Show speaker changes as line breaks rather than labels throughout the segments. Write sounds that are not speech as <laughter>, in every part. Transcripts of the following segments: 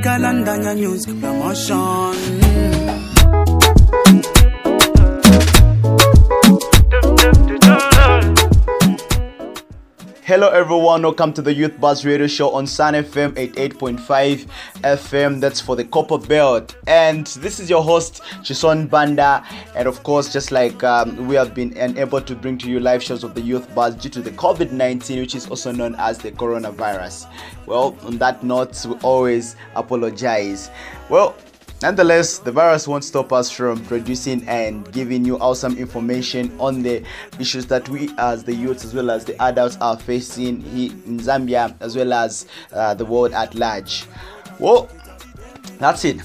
Kalandanya Music Promotion.
Hello everyone, welcome to the Youth Buzz Radio Show on Sun FM 88.5 FM. That's for the Copper Belt. And this is your host, Chison Banda. And of course, just like um, we have been unable to bring to you live shows of the Youth Buzz due to the COVID 19, which is also known as the coronavirus. Well, on that note, we always apologize. Well, Nonetheless, the virus won't stop us from producing and giving you awesome information on the issues that we, as the youths as well as the adults, are facing in Zambia as well as uh, the world at large. Well, that's it.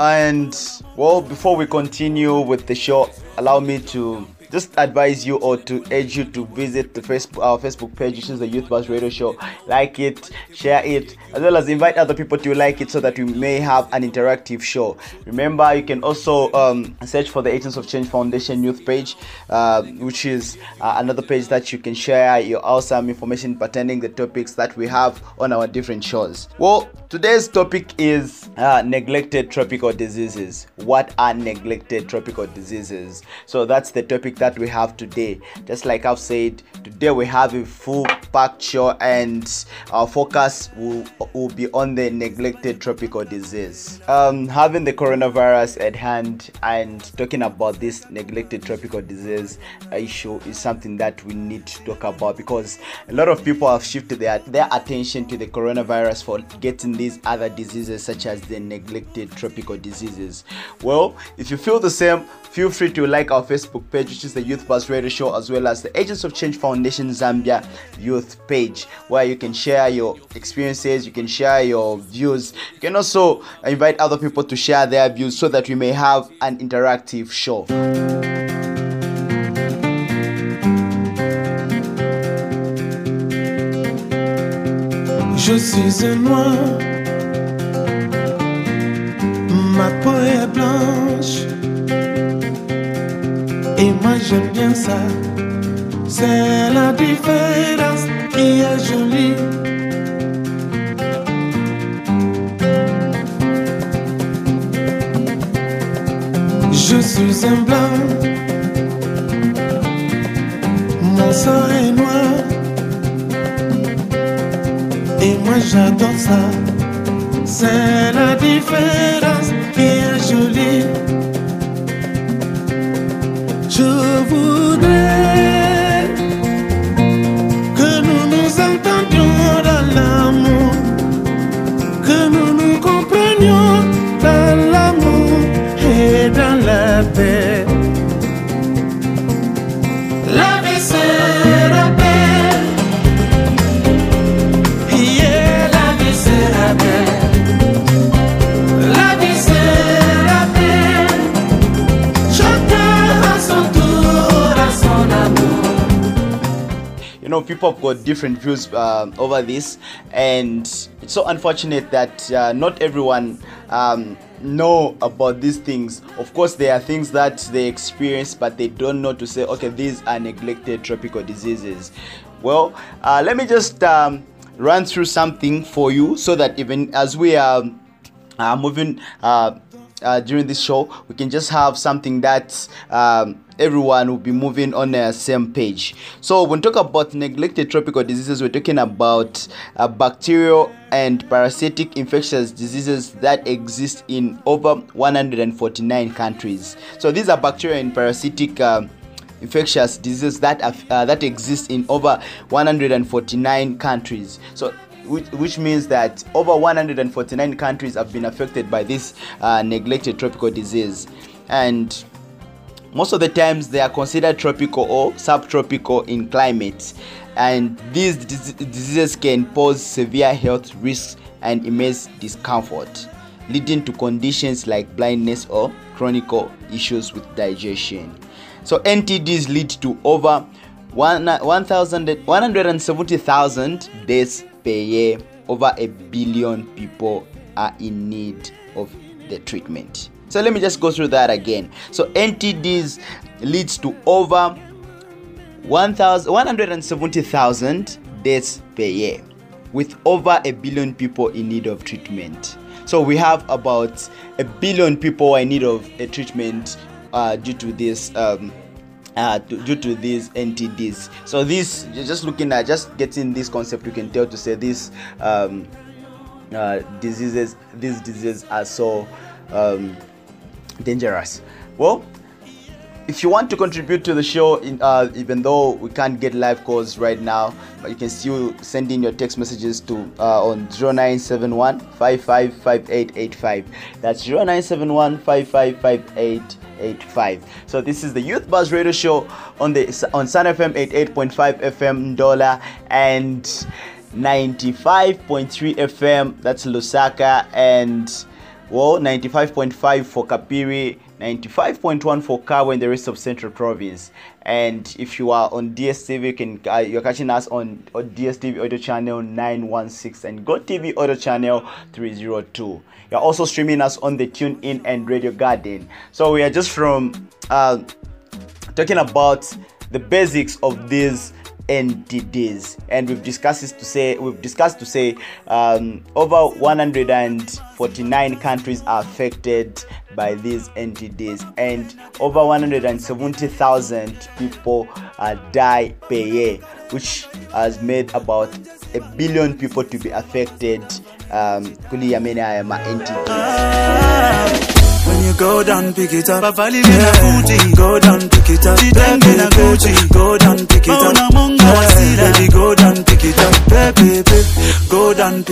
And well, before we continue with the show, allow me to just advise you or to urge you to visit the Facebook our Facebook page, which is the Youth Buzz Radio Show. Like it, share it, as well as invite other people to like it so that we may have an interactive show. Remember, you can also um, search for the Agents of Change Foundation Youth page, uh, which is uh, another page that you can share your awesome information pertaining the topics that we have on our different shows. Well, today's topic is uh, neglected tropical diseases. What are neglected tropical diseases? So that's the topic that we have today. Just like I've said, today we have a full packed show, and our focus will, will be on the neglected tropical disease. Um, having the coronavirus at hand and talking about this neglected tropical disease issue is something that we need to talk about because a lot of people have shifted their, their attention to the coronavirus for getting these other diseases such as the neglected tropical diseases. Well, if you feel the same, feel free to like our Facebook page, which is the Youth Buzz Radio Show, as well as the Agents of Change Foundation Zambia Youth page, where you can share your experiences, you can share your views. You can also invite other people to share their views so that we may have an interactive show.
Je suis un noir, blanche, et moi j'aime bien ça. C'est la différence qui est jolie. Je suis un blanc, mon sang est noir. Et moi j'adore ça. C'est la différence qui est jolie. Je voudrais que nous nous entendions dans l'amour, que nous nous comprenions dans l'amour et dans la paix.
Know people have got different views uh, over this. And it's so unfortunate that uh, not everyone um, know about these things. Of course there are things that they experience but they don't know to say okay these are neglected tropical diseases. Well uh, let me just um, run through something for you so that even as we are uh, moving uh, uh, during this show, we can just have something that um, everyone will be moving on the same page. So, when we talk about neglected tropical diseases, we're talking about uh, bacterial and parasitic infectious diseases that exist in over 149 countries. So, these are bacterial and parasitic. um infectious diseases that uh, that exist in over 149 countries. So which, which means that over 149 countries have been affected by this uh, neglected tropical disease and most of the times they are considered tropical or subtropical in climate and these diseases can pose severe health risks and immense discomfort leading to conditions like blindness or chronic issues with digestion. So ntds lead to over 1 1,000 170,000 deaths per year. Over a billion people are in need of the treatment so let me just go through that again so ntds leads to over 170,000 deaths per year, with over a billion people in need of treatment. So we have about a billion people in need of a treatment uh, due to this. Um, uh, to, due to these NTDs. So this, just looking at, just getting this concept, you can tell to say these um, uh, diseases, these diseases are so um, dangerous. Well, if you want to contribute to the show, in, uh, even though we can't get live calls right now, but you can still send in your text messages to uh, on 0971 555885. That's 0971 555885. So this is the Youth Buzz Radio Show on the on Sun FM 88.5 FM Ndola and 95.3 FM. That's Lusaka and well 95.5 for Kapiri 95.1 for Kabwe and the rest of Central Province. And if you are on DSTV, you can uh, you're catching us on, on DSTV audio channel 916 and GoTV audio channel 302. You're also streaming us on the TuneIn and Radio Garden. So we are just from uh, talking about the basics of these NTDs, and we've discussed this to say we've discussed to say um, over 149 countries are affected by these NTDs, and over 170,000 people uh, die per year, which has made about a billion people to be affected. Um, NTDs.
When you go down, pick it up. Bavali yeah. Fuji. Go down, pick it up. Baby, na Gucci. Go down, pick it up.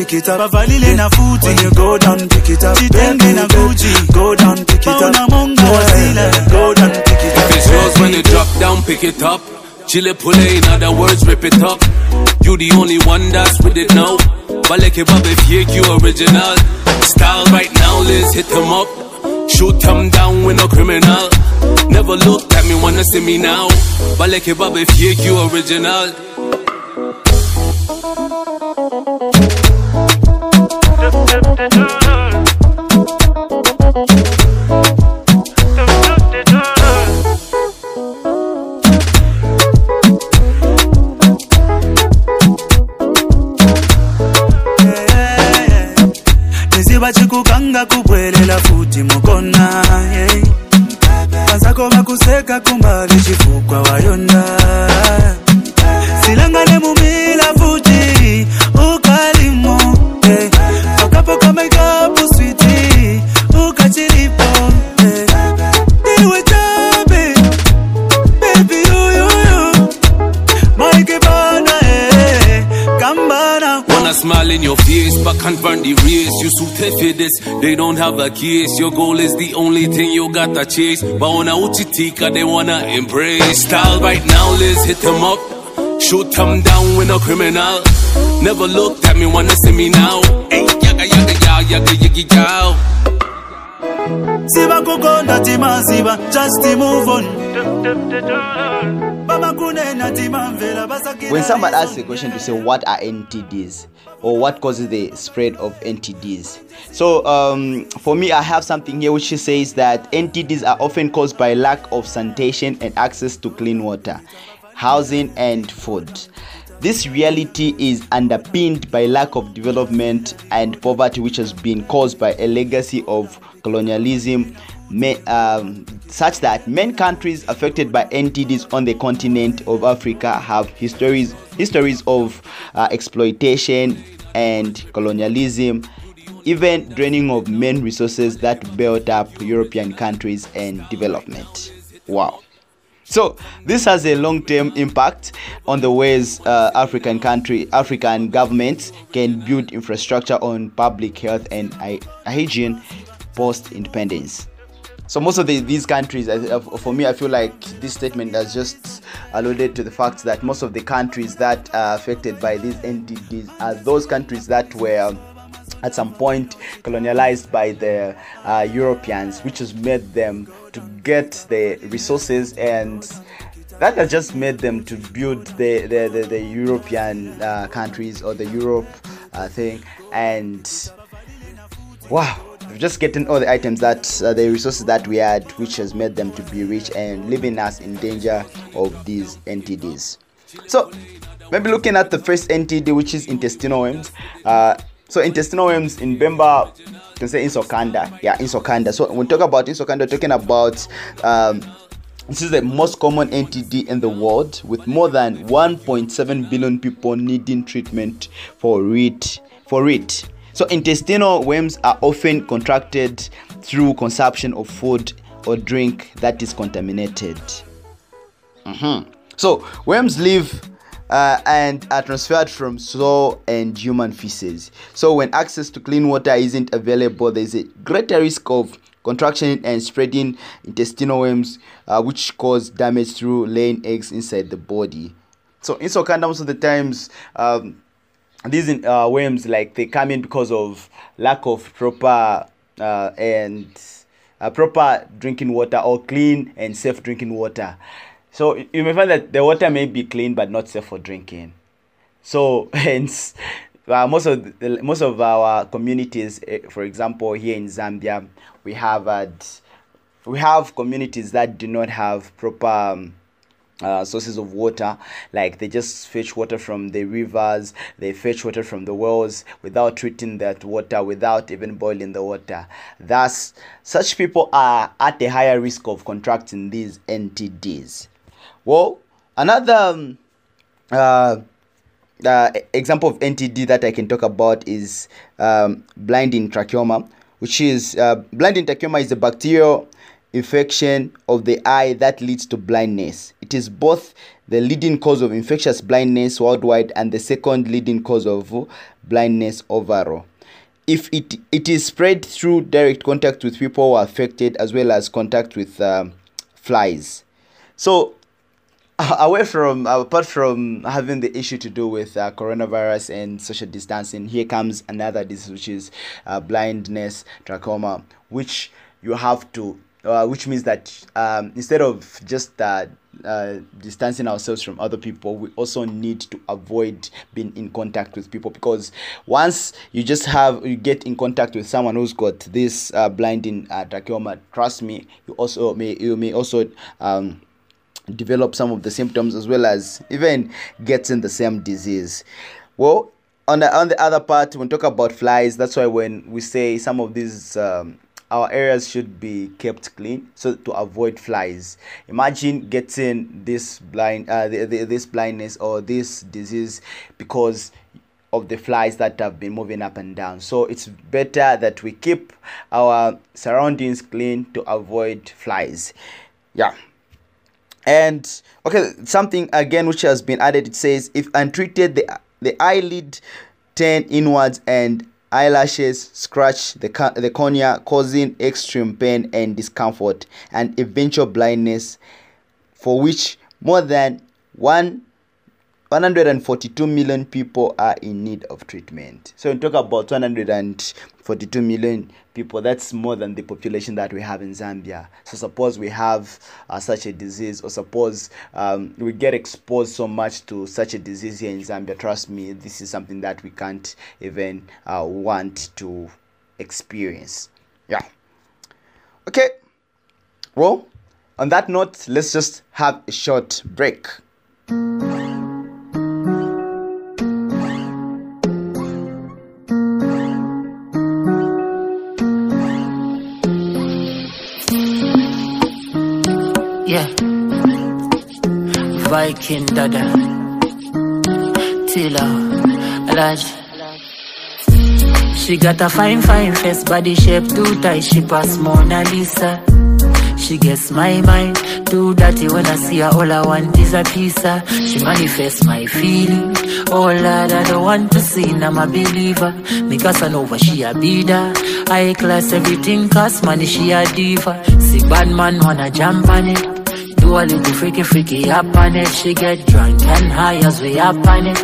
Pick it up. Bavali na Fuji. When you go down, pick it up. Baby, na Gucci. Go down, pick it up. Yeah. Go down, pick it up.
If it's yours when you drop down, pick it up. Chile pule, in other words, rip it up. You the only one that's with it now. Baleke babe, fake you original. Style right now, let's hit them up. Shoot them down with no criminal. Never looked at me, wanna see me now. Baleke babe, fake you original.
Chikukanga kubwelela futi mukona yeah. panzako vakuseka kumbali
You suited for this, they don't have a case. Your goal is the only thing you gotta chase. But on a uchitika, they wanna embrace. Style right now, let's hit them up. Shoot them down with no criminal. Never looked at me, wanna see me now. Hey, yaga yaga yaga yaga yaga yaga.
siva kukonda timaziva just move on baba kunena timamvela
When somebody asks a question to say what are NTDs or what causes the spread of NTDs, so um, for me, I have something here which says that NTDs are often caused by lack of sanitation and access to clean water, housing, and food. This reality is underpinned by lack of development and poverty, which has been caused by a legacy of colonialism, ma- um, such that many countries affected by NTDs on the continent of Africa have histories histories of uh, exploitation and colonialism, even draining of main resources that built up European countries and development. Wow. So this has a long-term impact on the ways uh, African country, African governments can build infrastructure on public health and hygiene post-independence. So most of the, these countries, for me, I feel like this statement has just alluded to the fact that most of the countries that are affected by these NTDs are those countries that were at some point colonialized by the uh, Europeans, which has made them to get the resources and that has just made them to build the the, the, the European uh, countries or the Europe uh, thing and wow we've just getting all the items that uh, the resources that we had, which has made them to be rich and leaving us in danger of these NTDs. So maybe looking at the first NTD, which is intestinal worms. Uh, so intestinal worms in Bemba, you can say insokanda. Yeah, insokanda. So when we talk about insokanda, talking about um, this is the most common NTD in the world, with more than 1.7 billion people needing treatment for it. For it. So intestinal worms are often contracted through consumption of food or drink that is contaminated. Mhm. So worms live uh, and are transferred from soil and human feces. So when access to clean water isn't available, there's a greater risk of contraction and spreading intestinal worms, uh, which cause damage through laying eggs inside the body. So insokanda, most of the times, um, these uh, worms like they come in because of lack of proper uh, and uh, proper drinking water or clean and safe drinking water. So you may find that the water may be clean but not safe for drinking. So <laughs> hence, uh, most of the, most of our communities, eh, for example, here in Zambia, we have had we have communities that do not have proper um, uh, sources of water. Like they just fetch water from the rivers they fetch water from the wells without treating that water without even boiling the water. Thus such people are at a higher risk of contracting these ntds well another um, uh, uh, example of ntd that i can talk about is um, blinding trachoma which is uh, blinding trachoma is a bacterial infection of the eye that leads to blindness. It is both the leading cause of infectious blindness worldwide and the second leading cause of blindness overall. If it, it is spread through direct contact with people who are affected as well as contact with um, flies. So, <laughs> away from apart from having the issue to do with uh, coronavirus and social distancing, here comes another disease which is uh, blindness, trachoma, which you have to uh, which means that um, instead of just uh, uh, distancing ourselves from other people, we also need to avoid being in contact with people because once you just have you get in contact with someone who's got this uh, blinding uh, trachoma, trust me, you also may you may also um, develop some of the symptoms as well as even getting the same disease. Well, on the on the other part, when talk about flies, that's why when we say some of these um, our areas should be kept clean so to avoid flies. Imagine getting this blind uh, the, the, this blindness or this disease because of the flies that have been moving up and down. So it's better that we keep our surroundings clean to avoid flies. Yeah and okay something again which has been added it says if untreated the the eyelid turn inwards and eyelashes scratch the, the cornea, causing extreme pain and discomfort and eventual blindness, for which more than one 142 million people are in need of treatment. So, we talk about 142 million people, that's more than the population that we have in Zambia. So, suppose we have uh, such a disease, or suppose um, we get exposed so much to such a disease here in Zambia, trust me, this is something that we can't even uh, want to experience. Yeah. Okay. Well, on that note, let's just have a short break.
Viking Dada. Tila. She got a fine, fine face, body shape too tight. She pass Mona Lisa. She gets my mind too dirty when I see her. All I want is a piece. She manifests my feeling. Oh Lord, I don't want to see. I'm a believer. Because I know what she a bidder. High class, everything cost money. She a diva. See bad man wanna jump on it. Do a little freaky freaky up on it. She get drunk and high as we up on it.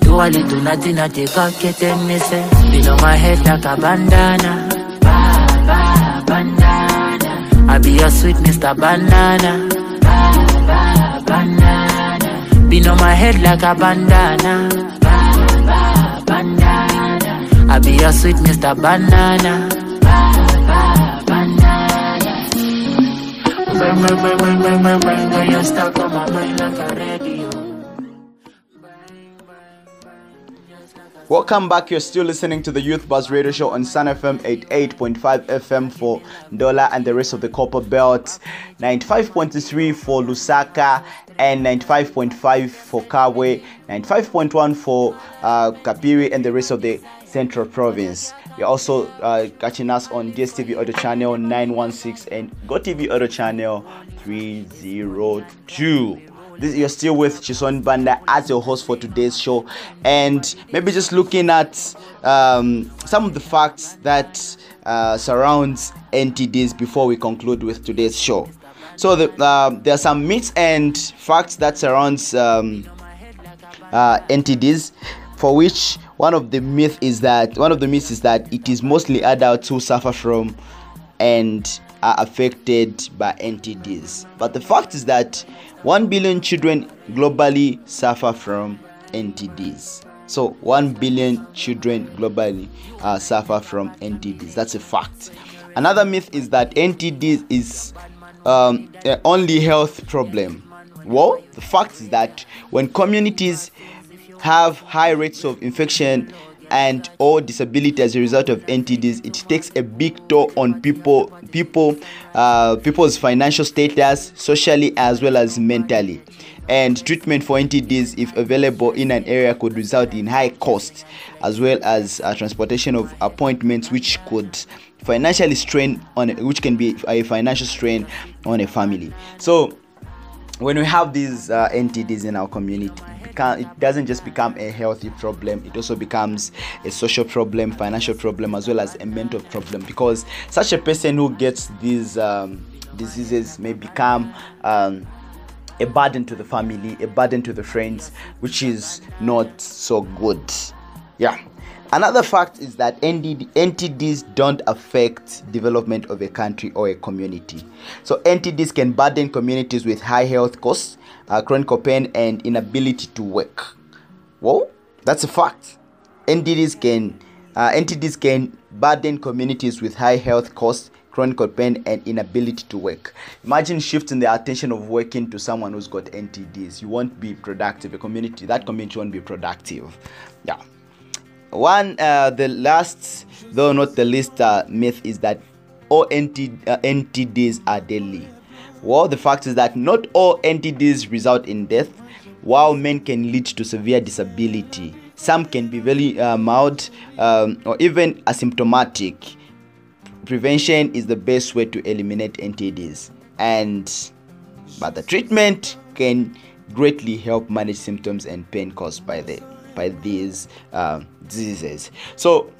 Do a little nothing I take a get and me say. Below my head like a bandana. Ba ba bandana. I be your sweet Mr. Banana. Ba ba banana. Be on my head like a bandana. Ba ba bandana. I be your sweet Mr. Banana. Ba
Welcome back. You're still listening to the Youth Buzz Radio Show on Sun FM 88.5 FM for Ndola and the rest of the Copper Belt, 95.3 for Lusaka, and 95.5 for Kabwe, 95.1 for uh, Kapiri and the rest of the Central Province. You're also uh, catching us on DSTV Audio Channel 916 and GoTV Audio Channel 302. This, you're still with Chison Banda as your host for today's show, and maybe just looking at um, some of the facts that uh, surrounds NTDs before we conclude with today's show. So the, uh, there are some myths and facts that surrounds um, uh, NTDs, for which one of the myth is that one of the myths is that it is mostly adults who suffer from and are affected by NTDs. But the fact is that 1 billion children globally suffer from NTDs. So 1 billion children globally uh, suffer from NTDs. That's a fact. Another myth is that NTDs is um, only health problem. Well, the fact is that when communities have high rates of infection and or disability as a result of NTDs, it takes a big toll on people, people, uh, people's financial status, socially as well as mentally. And treatment for NTDs, if available in an area, could result in high costs as well as uh, transportation of appointments, which could financially strain on, which can be a financial strain on a family. So when we have these uh, NTDs in our community, it doesn't just become a healthy problem, it also becomes a social problem, financial problem, as well as a mental problem. Because such a person who gets these um, diseases may become um, a burden to the family, a burden to the friends, which is not so good. Yeah. Another fact is that NTD, NTDs don't affect development of a country or a community. So NTDs can burden communities with high health costs, uh, chronic pain, and inability to work. Well, that's a fact. NTDs can uh, NTDs can burden communities with high health costs, chronic pain, and inability to work. Imagine shifting the attention of working to someone who's got NTDs. You won't be productive. A community that community won't be productive. Yeah one uh, the last though not the least uh, myth is that all uh, ntds are deadly. Well the fact is that not all ntds result in death. While men can lead to severe disability some can be very uh, mild um, or even asymptomatic. Prevention is the best way to eliminate ntds and but the treatment can greatly help manage symptoms and pain caused by the by these um, diseases so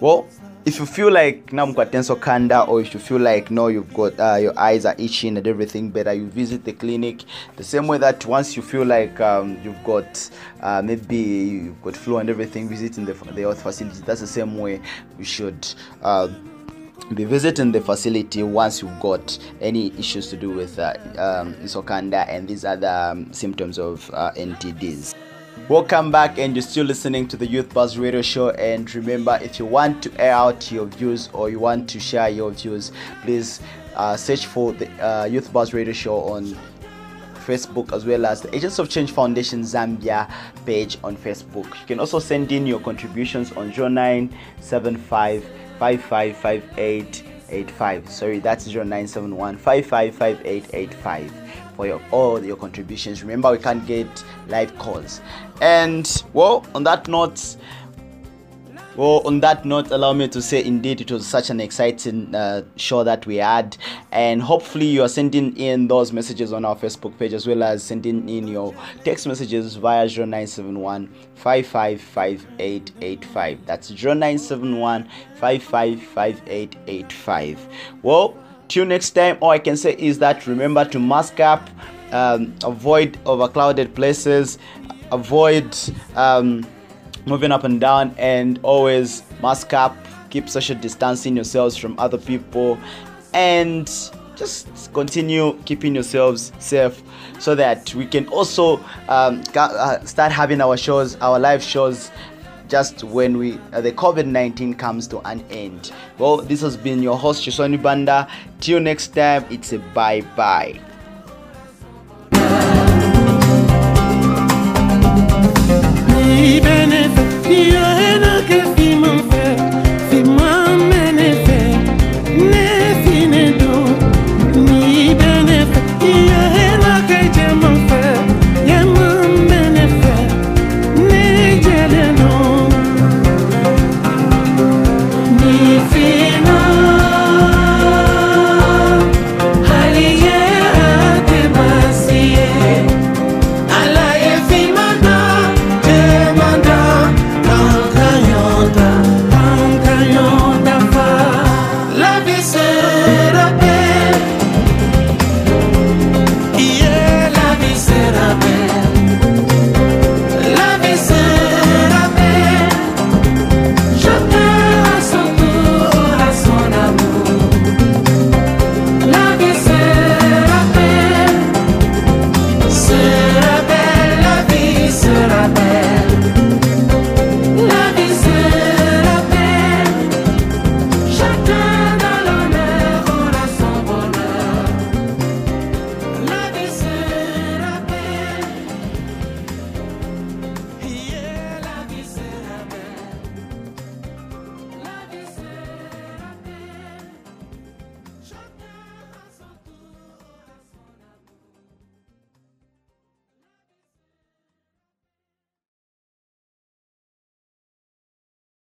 well if you feel like now kanda or if you feel like no you've got uh, your eyes are itching and everything better you visit the clinic the same way that once you feel like um, you've got uh, maybe you've got flu and everything visiting the, the health facility that's the same way you should uh, be visiting the facility once you've got any issues to do with uh, um, and these other um, symptoms of uh, NTDs. Welcome back, and you're still listening to the Youth Buzz Radio Show. And remember, if you want to air out your views or you want to share your views, please uh, search for the uh, Youth Buzz Radio Show on Facebook as well as the Agents of Change Foundation Zambia page on Facebook. You can also send in your contributions on 0975 555885. Sorry, that's 0971 555885 for your all your contributions. Remember, we can't get live calls. And well, on that note, well, on that note, allow me to say indeed it was such an exciting uh, show that we had, and hopefully you are sending in those messages on our Facebook page as well as sending in your text messages via 0971 555885. That's 0971 555885. Well, till next time, all I can say is that remember to mask up, um, avoid overclouded places, avoid. Um, moving up and down and always mask up keep social distancing yourselves from other people and just continue keeping yourselves safe so that we can also um, uh, start having our shows our live shows just when we uh, the COVID-19 comes to an end. Well, this has been your host Chisoni Banda. Till next time, it's a bye bye. you're in a.